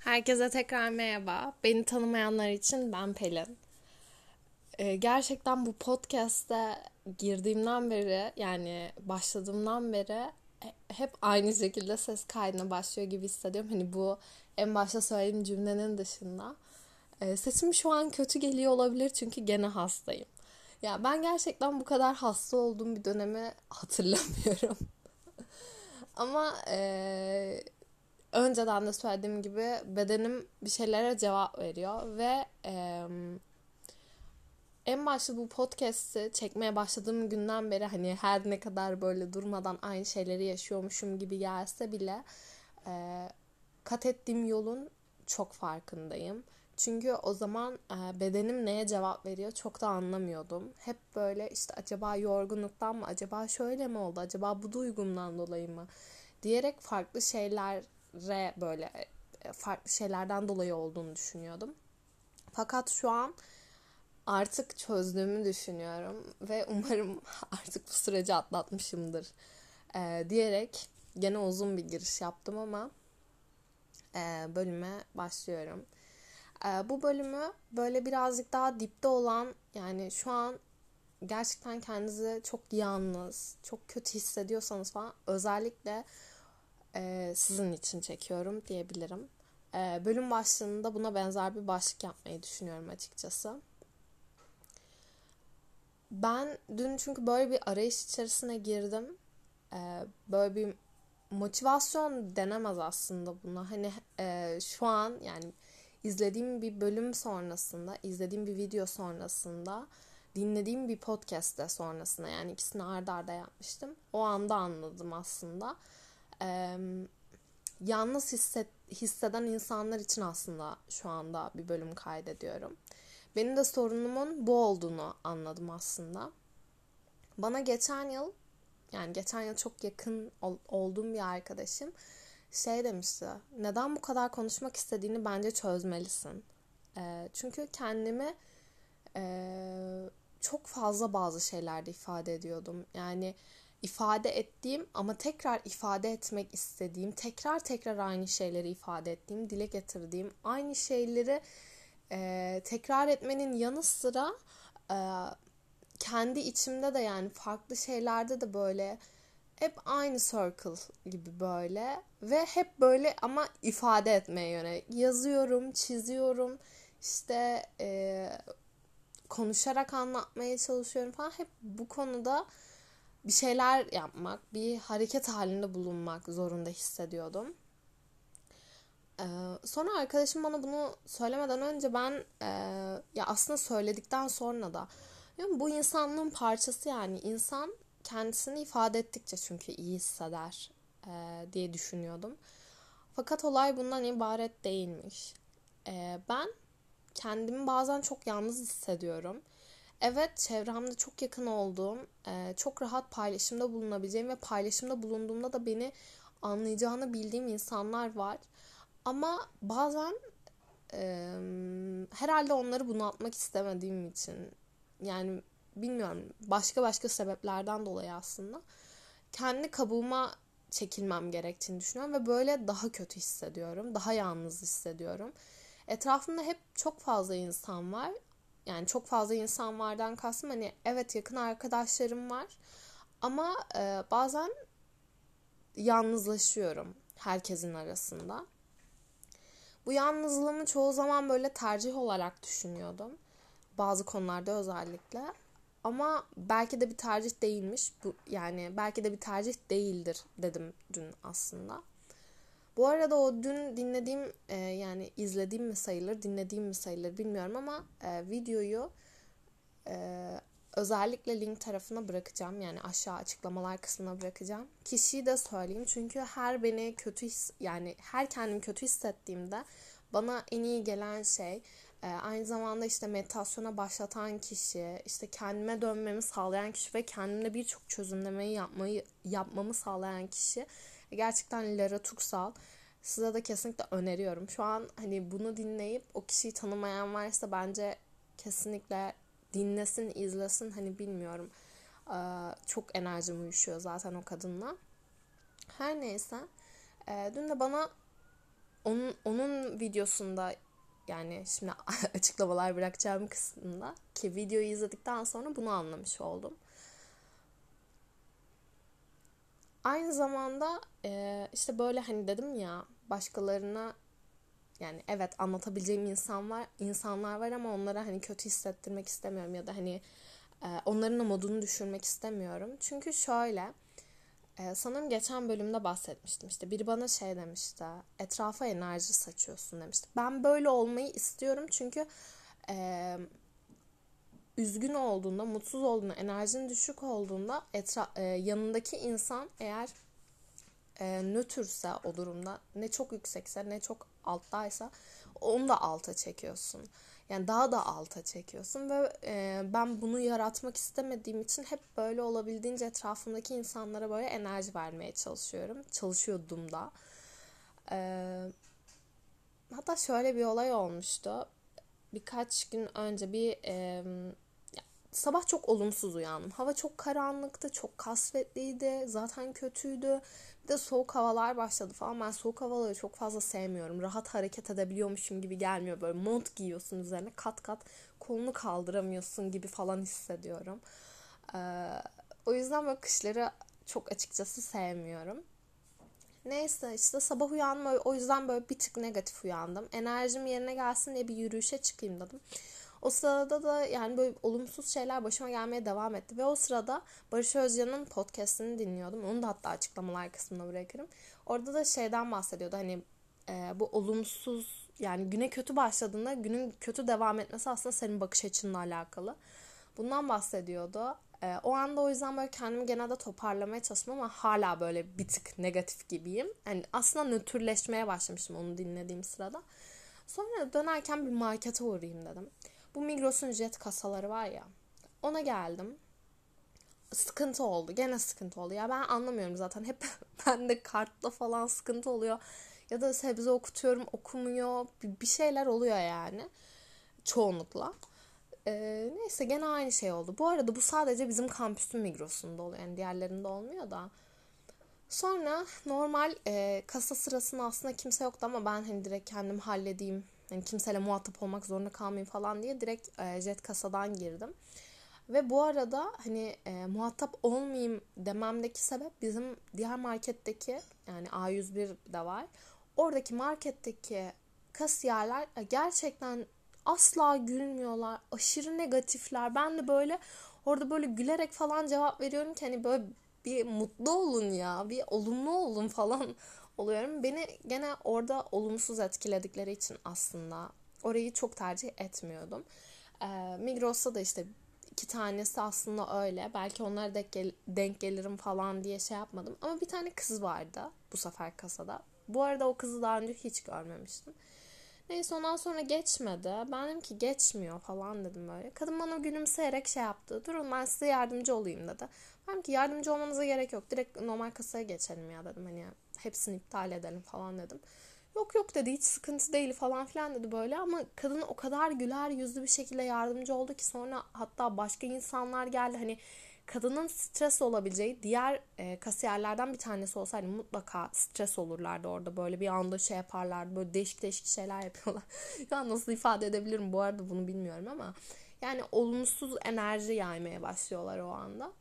Herkese tekrar merhaba. Beni tanımayanlar için ben Pelin. Ee, gerçekten bu podcast'te girdiğimden beri yani başladığımdan beri hep aynı şekilde ses kaydına başlıyor gibi hissediyorum. Hani bu en başta söylediğim cümlenin dışında. Ee, sesim şu an kötü geliyor olabilir çünkü gene hastayım. Ya ben gerçekten bu kadar hasta olduğum bir dönemi hatırlamıyorum. Ama e, önceden de söylediğim gibi bedenim bir şeylere cevap veriyor ve e, en başta bu podcast'i çekmeye başladığım günden beri hani her ne kadar böyle durmadan aynı şeyleri yaşıyormuşum gibi gelse bile e, kat ettiğim yolun çok farkındayım. Çünkü o zaman e, bedenim neye cevap veriyor çok da anlamıyordum. Hep böyle işte acaba yorgunluktan mı, acaba şöyle mi oldu, acaba bu duygumdan dolayı mı diyerek farklı şeyler re böyle e, farklı şeylerden dolayı olduğunu düşünüyordum. Fakat şu an artık çözdüğümü düşünüyorum ve umarım artık bu süreci atlatmışımdır e, diyerek gene uzun bir giriş yaptım ama e, bölüme başlıyorum. E, bu bölümü böyle birazcık daha dipte olan yani şu an gerçekten kendinizi çok yalnız, çok kötü hissediyorsanız falan özellikle e, sizin için çekiyorum diyebilirim. E, bölüm başlığında buna benzer bir başlık yapmayı düşünüyorum açıkçası. Ben dün çünkü böyle bir arayış içerisine girdim. E, böyle bir motivasyon denemez aslında buna. Hani e, şu an yani izlediğim bir bölüm sonrasında, izlediğim bir video sonrasında, dinlediğim bir podcast'te sonrasında yani ikisini ardarda arda yapmıştım. O anda anladım aslında e, yalnız hisset, hisseden insanlar için aslında şu anda bir bölüm kaydediyorum. Benim de sorunumun bu olduğunu anladım aslında. Bana geçen yıl yani geçen yıl çok yakın ol, olduğum bir arkadaşım şey demişti. Neden bu kadar konuşmak istediğini bence çözmelisin. E, çünkü kendimi e, çok fazla bazı şeylerde ifade ediyordum. Yani ifade ettiğim ama tekrar ifade etmek istediğim, tekrar tekrar aynı şeyleri ifade ettiğim, dile getirdiğim, aynı şeyleri e, tekrar etmenin yanı sıra e, kendi içimde de yani farklı şeylerde de böyle hep aynı circle gibi böyle ve hep böyle ama ifade etmeye yönelik. Yazıyorum, çiziyorum, işte e, konuşarak anlatmaya çalışıyorum falan. Hep bu konuda bir şeyler yapmak, bir hareket halinde bulunmak zorunda hissediyordum. Ee, sonra arkadaşım bana bunu söylemeden önce ben e, ya aslında söyledikten sonra da bu insanlığın parçası yani insan kendisini ifade ettikçe çünkü iyi hisseder e, diye düşünüyordum. Fakat olay bundan ibaret değilmiş. E, ben kendimi bazen çok yalnız hissediyorum Evet çevremde çok yakın olduğum, e, çok rahat paylaşımda bulunabileceğim ve paylaşımda bulunduğumda da beni anlayacağını bildiğim insanlar var. Ama bazen e, herhalde onları bunaltmak istemediğim için yani bilmiyorum başka başka sebeplerden dolayı aslında kendi kabuğuma çekilmem gerektiğini düşünüyorum ve böyle daha kötü hissediyorum. Daha yalnız hissediyorum. Etrafımda hep çok fazla insan var yani çok fazla insan vardan kastım hani evet yakın arkadaşlarım var ama e, bazen yalnızlaşıyorum herkesin arasında. Bu yalnızlığımı çoğu zaman böyle tercih olarak düşünüyordum. Bazı konularda özellikle. Ama belki de bir tercih değilmiş. Bu yani belki de bir tercih değildir dedim dün aslında. Bu arada o dün dinlediğim e, yani izlediğim mi sayılır, dinlediğim mi sayılır bilmiyorum ama e, videoyu e, özellikle link tarafına bırakacağım. Yani aşağı açıklamalar kısmına bırakacağım. Kişiyi de söyleyeyim çünkü her beni kötü his yani her kendimi kötü hissettiğimde bana en iyi gelen şey e, aynı zamanda işte meditasyona başlatan kişi, işte kendime dönmemi sağlayan kişi ve kendimde birçok çözümlemeyi yapmayı yapmamı sağlayan kişi Gerçekten Lara Tuksal. Size de kesinlikle öneriyorum. Şu an hani bunu dinleyip o kişiyi tanımayan varsa bence kesinlikle dinlesin, izlesin. Hani bilmiyorum. Çok enerjim uyuşuyor zaten o kadınla. Her neyse. Dün de bana onun, onun videosunda yani şimdi açıklamalar bırakacağım kısmında ki videoyu izledikten sonra bunu anlamış oldum. Aynı zamanda e, işte böyle hani dedim ya başkalarına yani evet anlatabileceğim insan var, insanlar var ama onlara hani kötü hissettirmek istemiyorum ya da hani e, onların modunu düşürmek istemiyorum. Çünkü şöyle e, sanırım geçen bölümde bahsetmiştim işte biri bana şey demişti etrafa enerji saçıyorsun demişti. Ben böyle olmayı istiyorum çünkü üzgün olduğunda, mutsuz olduğunda, enerjin düşük olduğunda etra e, yanındaki insan eğer e, nötrse o durumda ne çok yüksekse ne çok alttaysa onu da alta çekiyorsun. Yani daha da alta çekiyorsun ve e, ben bunu yaratmak istemediğim için hep böyle olabildiğince etrafımdaki insanlara böyle enerji vermeye çalışıyorum. Çalışıyordum da. E, hatta şöyle bir olay olmuştu. Birkaç gün önce bir e, sabah çok olumsuz uyandım. Hava çok karanlıktı, çok kasvetliydi, zaten kötüydü. Bir de soğuk havalar başladı falan. Ben soğuk havaları çok fazla sevmiyorum. Rahat hareket edebiliyormuşum gibi gelmiyor. Böyle mont giyiyorsun üzerine kat kat kolunu kaldıramıyorsun gibi falan hissediyorum. Ee, o yüzden böyle kışları çok açıkçası sevmiyorum. Neyse işte sabah uyandım o yüzden böyle bir tık negatif uyandım. Enerjim yerine gelsin diye bir yürüyüşe çıkayım dedim. O sırada da yani böyle olumsuz şeyler başıma gelmeye devam etti. Ve o sırada Barış Özcan'ın podcastini dinliyordum. Onu da hatta açıklamalar kısmına bırakırım. Orada da şeyden bahsediyordu. Hani e, bu olumsuz yani güne kötü başladığında günün kötü devam etmesi aslında senin bakış açınla alakalı. Bundan bahsediyordu. E, o anda o yüzden böyle kendimi genelde toparlamaya çalıştım ama hala böyle bir tık negatif gibiyim. Yani aslında nötrleşmeye başlamıştım onu dinlediğim sırada. Sonra dönerken bir markete uğrayayım dedim. Bu Migros'un jet kasaları var ya. Ona geldim. Sıkıntı oldu. Gene sıkıntı oldu. Ya ben anlamıyorum zaten. Hep bende kartla falan sıkıntı oluyor. Ya da sebze okutuyorum okumuyor. Bir şeyler oluyor yani. Çoğunlukla. Ee, neyse gene aynı şey oldu. Bu arada bu sadece bizim kampüsün Migros'unda oluyor. Yani diğerlerinde olmuyor da. Sonra normal e, kasa sırasında aslında kimse yoktu ama ben hani direkt kendim halledeyim yani kimseyle muhatap olmak zorunda kalmayayım falan diye direkt e, jet kasadan girdim. Ve bu arada hani e, muhatap olmayayım dememdeki sebep bizim diğer marketteki yani A101 de var. Oradaki marketteki kasiyerler e, gerçekten asla gülmüyorlar. Aşırı negatifler. Ben de böyle orada böyle gülerek falan cevap veriyorum ki hani böyle bir mutlu olun ya, bir olumlu olun falan oluyorum. Beni gene orada olumsuz etkiledikleri için aslında orayı çok tercih etmiyordum. Ee, Migros'ta da işte iki tanesi aslında öyle. Belki onlara denk, gel- denk gelirim falan diye şey yapmadım. Ama bir tane kız vardı bu sefer kasada. Bu arada o kızı daha önce hiç görmemiştim. Neyse ondan sonra geçmedi. Ben dedim ki geçmiyor falan dedim böyle. Kadın bana gülümseyerek şey yaptı. Durun ben size yardımcı olayım dedi. Ben ki yardımcı olmanıza gerek yok. Direkt normal kasaya geçelim ya dedim. Hani hepsini iptal edelim falan dedim. Yok yok dedi hiç sıkıntı değil falan filan dedi böyle ama kadın o kadar güler yüzlü bir şekilde yardımcı oldu ki sonra hatta başka insanlar geldi hani kadının stres olabileceği diğer e, kasiyerlerden bir tanesi olsaydı mutlaka stres olurlardı orada böyle bir anda şey yaparlardı böyle değişik değişik şeyler yapıyorlar. ya nasıl ifade edebilirim bu arada bunu bilmiyorum ama yani olumsuz enerji yaymaya başlıyorlar o anda.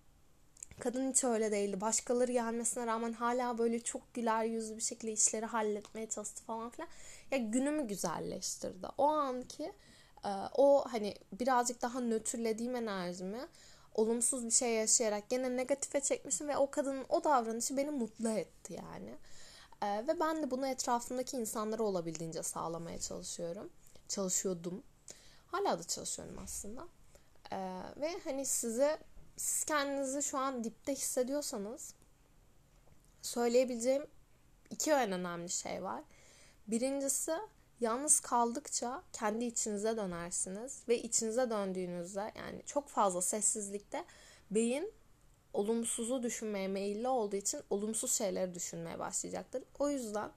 Kadın hiç öyle değildi. Başkaları gelmesine rağmen hala böyle çok güler yüzlü bir şekilde işleri halletmeye çalıştı falan filan. Ya günümü güzelleştirdi. O anki e, o hani birazcık daha nötrlediğim enerjimi olumsuz bir şey yaşayarak gene negatife çekmişim ve o kadının o davranışı beni mutlu etti yani. E, ve ben de bunu etrafımdaki insanlara olabildiğince sağlamaya çalışıyorum. Çalışıyordum. Hala da çalışıyorum aslında. E, ve hani size siz kendinizi şu an dipte hissediyorsanız söyleyebileceğim iki en önemli şey var. Birincisi yalnız kaldıkça kendi içinize dönersiniz ve içinize döndüğünüzde yani çok fazla sessizlikte beyin olumsuzu düşünmeye meyilli olduğu için olumsuz şeyleri düşünmeye başlayacaktır. O yüzden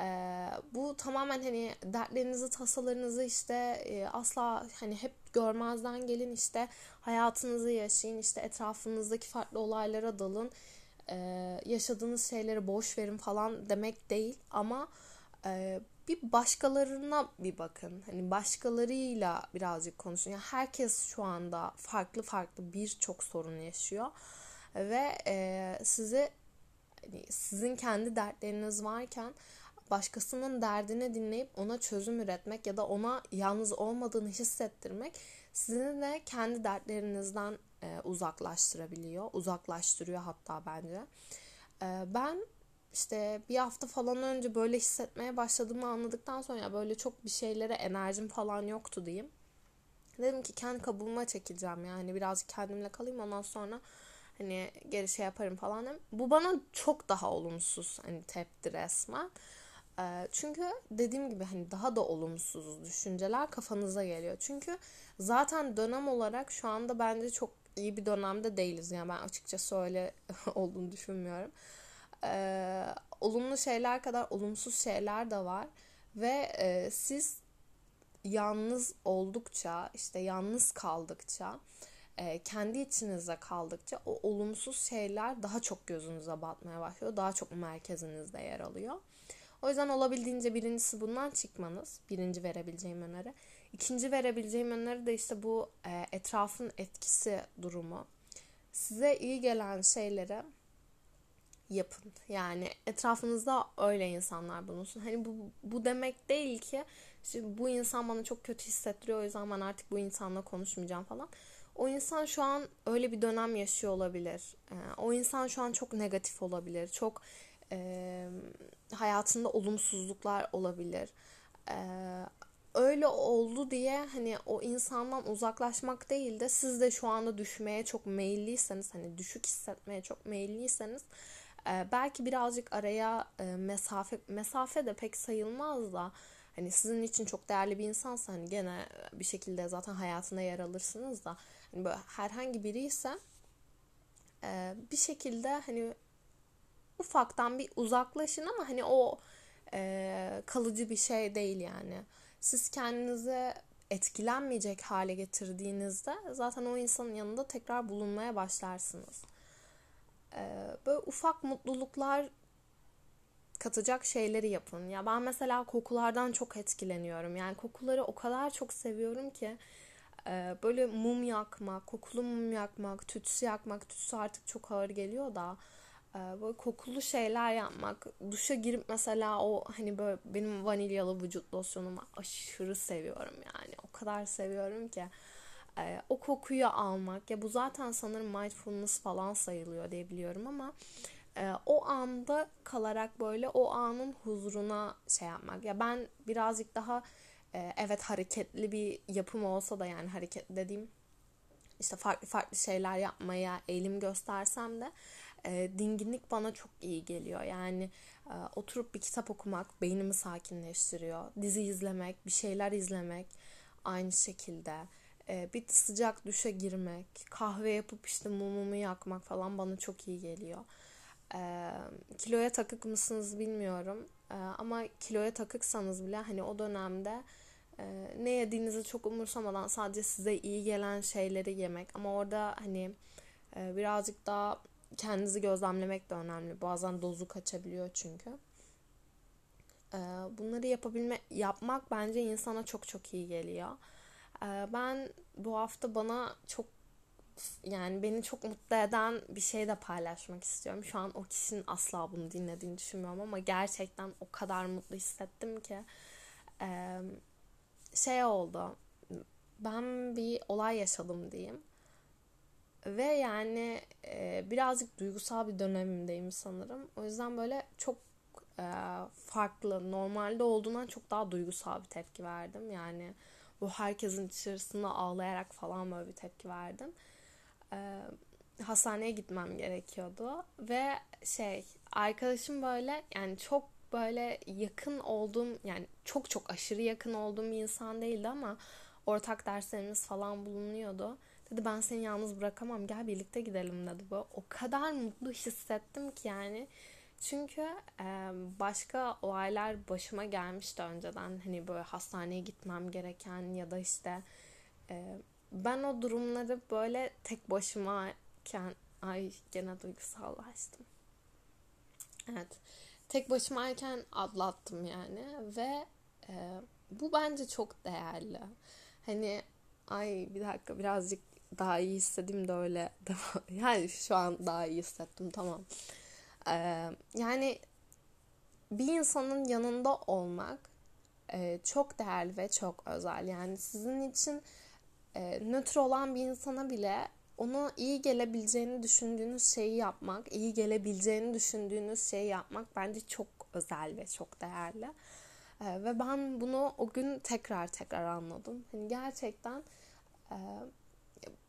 ee, bu tamamen hani dertlerinizi, tasalarınızı işte e, asla hani hep görmezden gelin işte hayatınızı yaşayın işte etrafınızdaki farklı olaylara dalın ee, yaşadığınız şeyleri boş verin falan demek değil ama e, bir başkalarına bir bakın. Hani başkalarıyla birazcık konuşun. Yani herkes şu anda farklı farklı birçok sorun yaşıyor ve e, sizi hani sizin kendi dertleriniz varken başkasının derdini dinleyip ona çözüm üretmek ya da ona yalnız olmadığını hissettirmek sizi de kendi dertlerinizden e, uzaklaştırabiliyor. Uzaklaştırıyor hatta bence. E, ben işte bir hafta falan önce böyle hissetmeye başladığımı anladıktan sonra ya böyle çok bir şeylere enerjim falan yoktu diyeyim. Dedim ki kendi kabuğuma çekeceğim yani birazcık kendimle kalayım ondan sonra hani geri şey yaparım falan. Bu bana çok daha olumsuz hani tepti resmen. Çünkü dediğim gibi hani daha da olumsuz düşünceler kafanıza geliyor. Çünkü zaten dönem olarak şu anda bence çok iyi bir dönemde değiliz. Yani ben açıkçası öyle olduğunu düşünmüyorum. Ee, olumlu şeyler kadar olumsuz şeyler de var. Ve e, siz yalnız oldukça, işte yalnız kaldıkça, e, kendi içinizde kaldıkça o olumsuz şeyler daha çok gözünüze batmaya başlıyor. Daha çok merkezinizde yer alıyor. O yüzden olabildiğince birincisi bundan çıkmanız. Birinci verebileceğim öneri. İkinci verebileceğim öneri de işte bu e, etrafın etkisi durumu. Size iyi gelen şeyleri yapın. Yani etrafınızda öyle insanlar bulunsun. Hani bu, bu demek değil ki işte bu insan bana çok kötü hissettiriyor o yüzden ben artık bu insanla konuşmayacağım falan. O insan şu an öyle bir dönem yaşıyor olabilir. Ee, o insan şu an çok negatif olabilir. Çok e, hayatında olumsuzluklar olabilir. E, öyle oldu diye hani o insandan uzaklaşmak değil de siz de şu anda düşmeye çok meyilliyseniz hani düşük hissetmeye çok meyilliyseniz e, belki birazcık araya e, mesafe mesafe de pek sayılmaz da hani sizin için çok değerli bir insansa hani gene bir şekilde zaten hayatına yer alırsınız da hani böyle herhangi biri ise e, bir şekilde hani ufaktan bir uzaklaşın ama hani o e, kalıcı bir şey değil yani. Siz kendinize etkilenmeyecek hale getirdiğinizde zaten o insanın yanında tekrar bulunmaya başlarsınız. E, böyle ufak mutluluklar katacak şeyleri yapın. Ya ben mesela kokulardan çok etkileniyorum. Yani kokuları o kadar çok seviyorum ki e, böyle mum yakmak, kokulu mum yakmak, tütsü yakmak, tütsü artık çok ağır geliyor da ee, böyle kokulu şeyler yapmak. Duşa girip mesela o hani böyle benim vanilyalı vücut losyonumu aşırı seviyorum yani. O kadar seviyorum ki. Ee, o kokuyu almak ya bu zaten sanırım mindfulness falan sayılıyor diye biliyorum ama e, o anda kalarak böyle o anın huzuruna şey yapmak. Ya ben birazcık daha e, evet hareketli bir yapım olsa da yani hareket dediğim işte farklı farklı şeyler yapmaya eğilim göstersem de e, dinginlik bana çok iyi geliyor. Yani e, oturup bir kitap okumak beynimi sakinleştiriyor. Dizi izlemek, bir şeyler izlemek aynı şekilde. E, bir sıcak duşa girmek, kahve yapıp işte mumumu yakmak falan bana çok iyi geliyor. E, kiloya takık mısınız bilmiyorum. E, ama kiloya takıksanız bile hani o dönemde ne yediğinizi çok umursamadan sadece size iyi gelen şeyleri yemek. Ama orada hani birazcık daha kendinizi gözlemlemek de önemli. Bazen dozu kaçabiliyor çünkü. Bunları yapabilme yapmak bence insana çok çok iyi geliyor. Ee, ben bu hafta bana çok yani beni çok mutlu eden bir şey de paylaşmak istiyorum. Şu an o kişinin asla bunu dinlediğini düşünmüyorum ama gerçekten o kadar mutlu hissettim ki şey oldu. Ben bir olay yaşadım diyeyim ve yani e, birazcık duygusal bir dönemimdeyim sanırım. O yüzden böyle çok e, farklı, normalde olduğundan çok daha duygusal bir tepki verdim. Yani bu herkesin içerisinde ağlayarak falan böyle bir tepki verdim. E, hastaneye gitmem gerekiyordu ve şey arkadaşım böyle yani çok böyle yakın olduğum yani çok çok aşırı yakın olduğum bir insan değildi ama ortak derslerimiz falan bulunuyordu. Dedi ben seni yalnız bırakamam gel birlikte gidelim dedi. bu o kadar mutlu hissettim ki yani. Çünkü e, başka olaylar başıma gelmişti önceden. Hani böyle hastaneye gitmem gereken ya da işte e, ben o durumları böyle tek başımayken ay gene duygusallaştım. Evet. tek başımayken atlattım yani ve e, bu bence çok değerli. Hani ay bir dakika birazcık daha iyi hissedeyim de öyle yani şu an daha iyi hissettim tamam. Yani bir insanın yanında olmak çok değerli ve çok özel. Yani sizin için nötr olan bir insana bile ona iyi gelebileceğini düşündüğünüz şeyi yapmak, iyi gelebileceğini düşündüğünüz şeyi yapmak bence çok özel ve çok değerli. Ve ben bunu o gün tekrar tekrar anladım. Hani gerçekten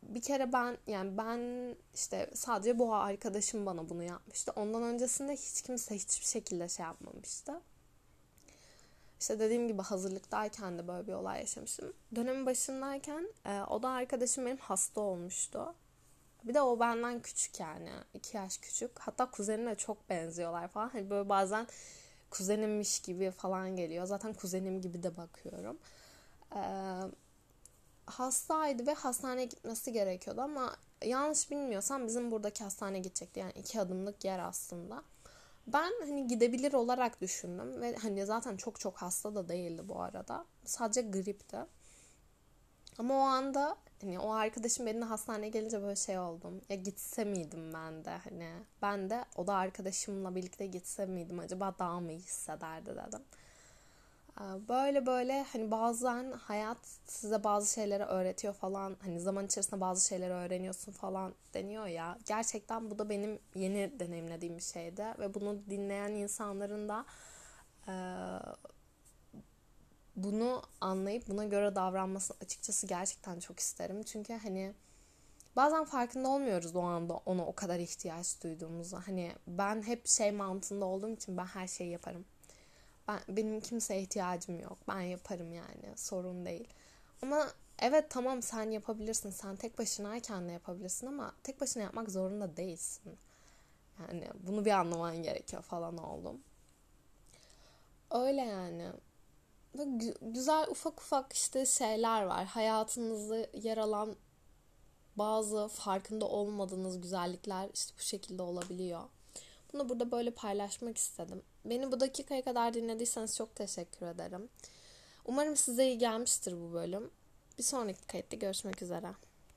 bir kere ben yani ben işte sadece bu arkadaşım bana bunu yapmıştı. Ondan öncesinde hiç kimse hiçbir şekilde şey yapmamıştı. İşte dediğim gibi hazırlıktayken de böyle bir olay yaşamıştım. Dönemin başındayken e, o da arkadaşım benim hasta olmuştu. Bir de o benden küçük yani. iki yaş küçük. Hatta kuzenime çok benziyorlar falan. Hani böyle bazen kuzenimmiş gibi falan geliyor. Zaten kuzenim gibi de bakıyorum. Ee, hastaydı ve hastaneye gitmesi gerekiyordu ama yanlış bilmiyorsam bizim buradaki hastaneye gidecekti. Yani iki adımlık yer aslında. Ben hani gidebilir olarak düşündüm ve hani zaten çok çok hasta da değildi bu arada. Sadece gripti. Ama o anda hani o arkadaşım benimle hastaneye gelince böyle şey oldum. Ya gitse miydim ben de hani ben de o da arkadaşımla birlikte gitse miydim acaba daha mı hissederdi dedim. Böyle böyle hani bazen hayat size bazı şeyleri öğretiyor falan hani zaman içerisinde bazı şeyleri öğreniyorsun falan deniyor ya. Gerçekten bu da benim yeni deneyimlediğim bir şeydi ve bunu dinleyen insanların da e, bunu anlayıp buna göre davranmasını açıkçası gerçekten çok isterim. Çünkü hani bazen farkında olmuyoruz o anda ona o kadar ihtiyaç duyduğumuzu hani ben hep şey mantığında olduğum için ben her şeyi yaparım ben, benim kimseye ihtiyacım yok. Ben yaparım yani. Sorun değil. Ama evet tamam sen yapabilirsin. Sen tek başınayken de yapabilirsin ama tek başına yapmak zorunda değilsin. Yani bunu bir anlaman gerekiyor falan oldum. Öyle yani. Güzel ufak ufak işte şeyler var. Hayatınızda yer alan bazı farkında olmadığınız güzellikler işte bu şekilde olabiliyor. Bunu burada böyle paylaşmak istedim. Beni bu dakikaya kadar dinlediyseniz çok teşekkür ederim. Umarım size iyi gelmiştir bu bölüm. Bir sonraki kayıtta görüşmek üzere.